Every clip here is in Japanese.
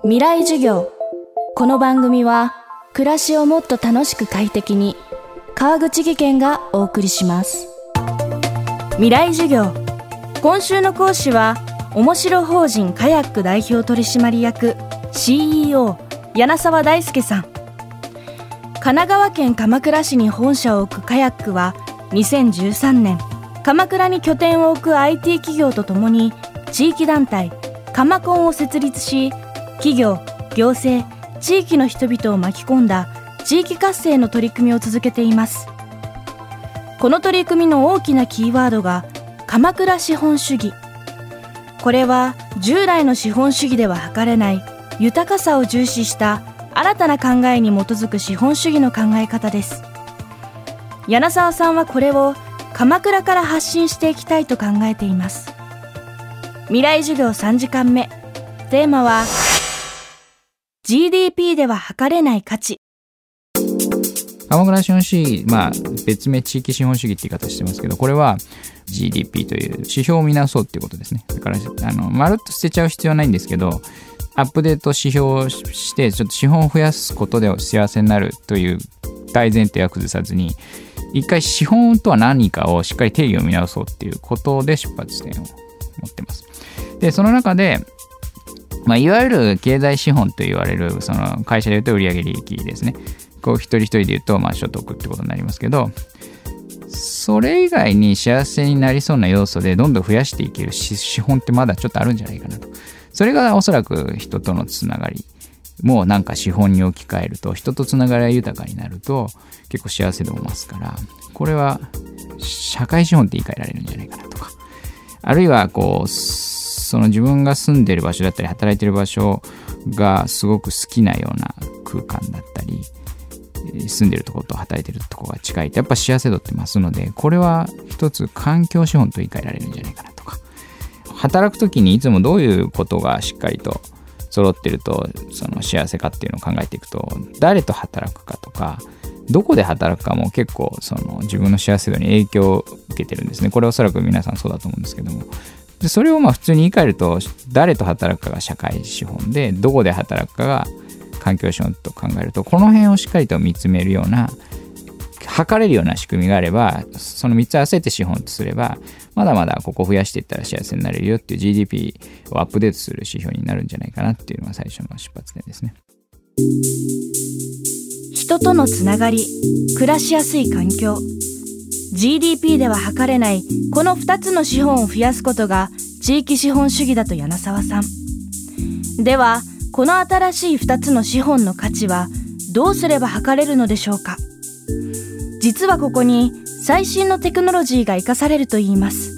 未来授業。この番組は暮らしをもっと楽しく快適に川口義賢がお送りします。未来授業。今週の講師は面白法人カヤック代表取締役 CEO 柳沢大輔さん。神奈川県鎌倉市に本社を置くカヤックは2013年鎌倉に拠点を置く IT 企業とともに地域団体カマコンを設立し企業行政地域の人々を巻き込んだ地域活性の取り組みを続けています。この取り組みの大きなキーワードが鎌倉資本主義。これは従来の資本主義では測れない豊かさを重視した新たな考えに基づく資本主義の考え方です。柳沢さんはこれを鎌倉から発信していきたいと考えています。未来授業3時間目。テーマは GDP では測れない価値鎌倉資本主義、まあ、別名地域資本主義って言い方してますけど、これは GDP という指標を見直そうっていうことですね。だから、あの、まるっと捨てちゃう必要はないんですけど、アップデート指標をして、ちょっと資本を増やすことで幸せになるという大前提は崩さずに、一回資本とは何かをしっかり定義を見直そうっていうことで出発点を持ってます。で、その中で、まあ、いわゆる経済資本と言われる、その会社で言うと売上利益ですね。こう一人一人で言うと、まあ、所得ってことになりますけど、それ以外に幸せになりそうな要素でどんどん増やしていける資本ってまだちょっとあるんじゃないかなと。それがおそらく人とのつながりもうなんか資本に置き換えると人とつながりが豊かになると結構幸せ度も増すからこれは社会資本って言い換えられるんじゃないかなとかあるいはこうその自分が住んでる場所だったり働いてる場所がすごく好きなような空間だったり住んでるところと働いてるところが近いとやっぱ幸せ度って増すのでこれは一つ環境資本と言い換えられるんじゃないかなとか。働く時にいつもどういうことがしっかりと揃ってるとその幸せかっていうのを考えていくと誰と働くかとかどこで働くかも結構その自分の幸せ度に影響を受けてるんですね。これおそらく皆さんそうだと思うんですけども。でそれをまあ普通に言い換えると誰と働くかが社会資本でどこで働くかが環境資本と考えるとこの辺をしっかりと見つめるような測れるような仕組みがあればその3つ合わせて資本とすればまだまだここ増やしていったら幸せになれるよっていう GDP をアップデートする指標になるんじゃないかなっていうのが最初の出発点ですね人とのつながり暮らしやすい環境。GDP では測れないこの2つの資本を増やすことが地域資本主義だと柳沢さん。ではこの新しい2つの資本の価値はどうすれば測れるのでしょうか。実はここに最新のテクノロジーが生かされるといいます。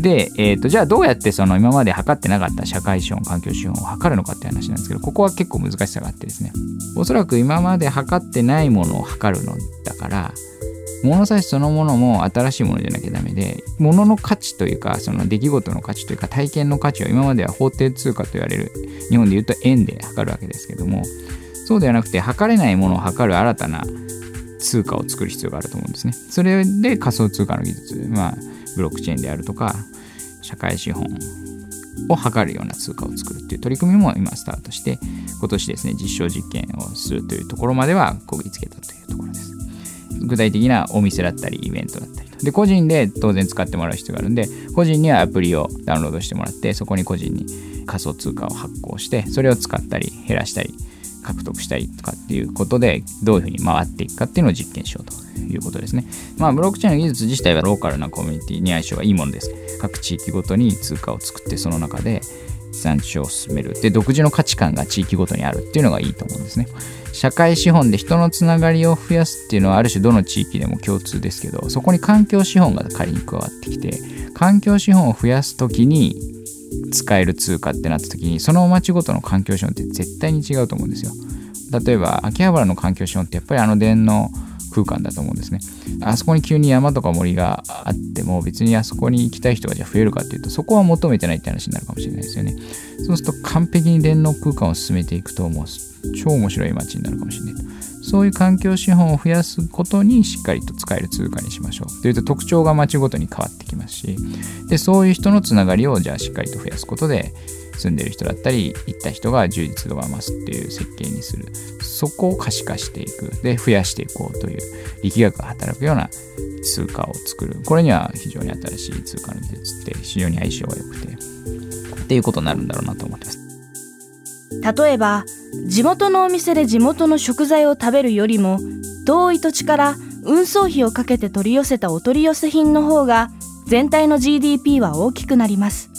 で、えーと、じゃあどうやってその今まで測ってなかった社会資本環境資本を測るのかって話なんですけどここは結構難しさがあってですね。おそらく今まで測ってないものを測るのだから物差しそのものも新しいものじゃなきゃダメで物の価値というかその出来事の価値というか体験の価値は今までは法定通貨と言われる日本で言うと円で測るわけですけどもそうではなくて測れないものを測る新たな通貨を作る必要があると思うんですね。それで仮想通貨の技術、まあ、ブロックチェーンであるとか、社会資本を測るような通貨を作るっていう取り組みも今スタートして、今年ですね、実証実験をするというところまではこぎつけたというところです。具体的なお店だったり、イベントだったりと。で、個人で当然使ってもらう必要があるんで、個人にはアプリをダウンロードしてもらって、そこに個人に仮想通貨を発行して、それを使ったり、減らしたり、獲得したりとかっていうことでどういうふうに回っていくかっていうのを実験しようということですね。まあブロックチェーンの技術自体はローカルなコミュニティに相性がいいものです。各地域ごとに通貨を作ってその中で産地を進めるで独自の価値観が地域ごとにあるっていうのがいいと思うんですね。社会資本で人のつながりを増やすっていうのはある種どの地域でも共通ですけどそこに環境資本が仮に加わってきて環境資本を増やす時に使える通貨ってなった時にその町ごとの環境資本って絶対に違うと思うんですよ。例えば秋葉原の環境資本ってやっぱりあの電の空間だと思うんですね。あそこに急に山とか森があっても別にあそこに行きたい人がじゃあ増えるかっていうとそこは求めてないって話になるかもしれないですよね。そうすると完璧に電脳空間を進めていくともう超面白い街になるかもしれない。そういう環境資本を増やすことにしっかりと使える通貨にしましょう。というと特徴が街ごとに変わってきますし、で、そういう人のつながりをじゃあしっかりと増やすことで、住んでる人だったり行った人が充実度が増すっていう設計にする。そこを可視化していく。で増やしていこうという力学が働くような通貨を作る。これには非常に新しい通貨の技術って非常に相性が良くて。っていうことになるんだろうなと思ってます。例えば地元のお店で地元の食材を食べるよりも遠い土地から運送費をかけて取り寄せたお取り寄せ品の方が全体の GDP は大きくなります。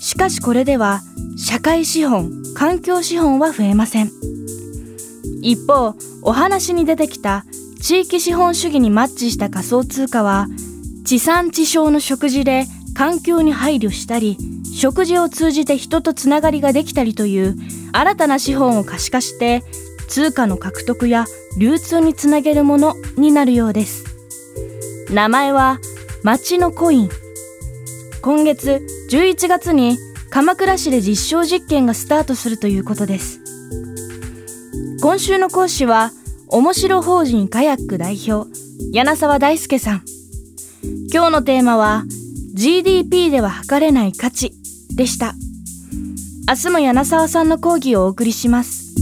しかしこれでは社会資本環境資本は増えません。一方お話に出てきた地域資本主義にマッチした仮想通貨は地産地消の食事で環境に配慮したり食事を通じて人とつながりができたりという新たな資本を可視化して通貨の獲得や流通につなげるものになるようです。名前は町のコイン。今月11月に鎌倉市で実証実験がスタートするということです。今週の講師は面白法人カヤック代表柳沢大輔さん。今日のテーマは GDP では測れない価値でした。明日も柳沢さんの講義をお送りします。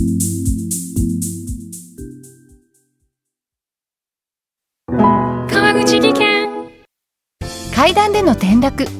川口技研。階段での転落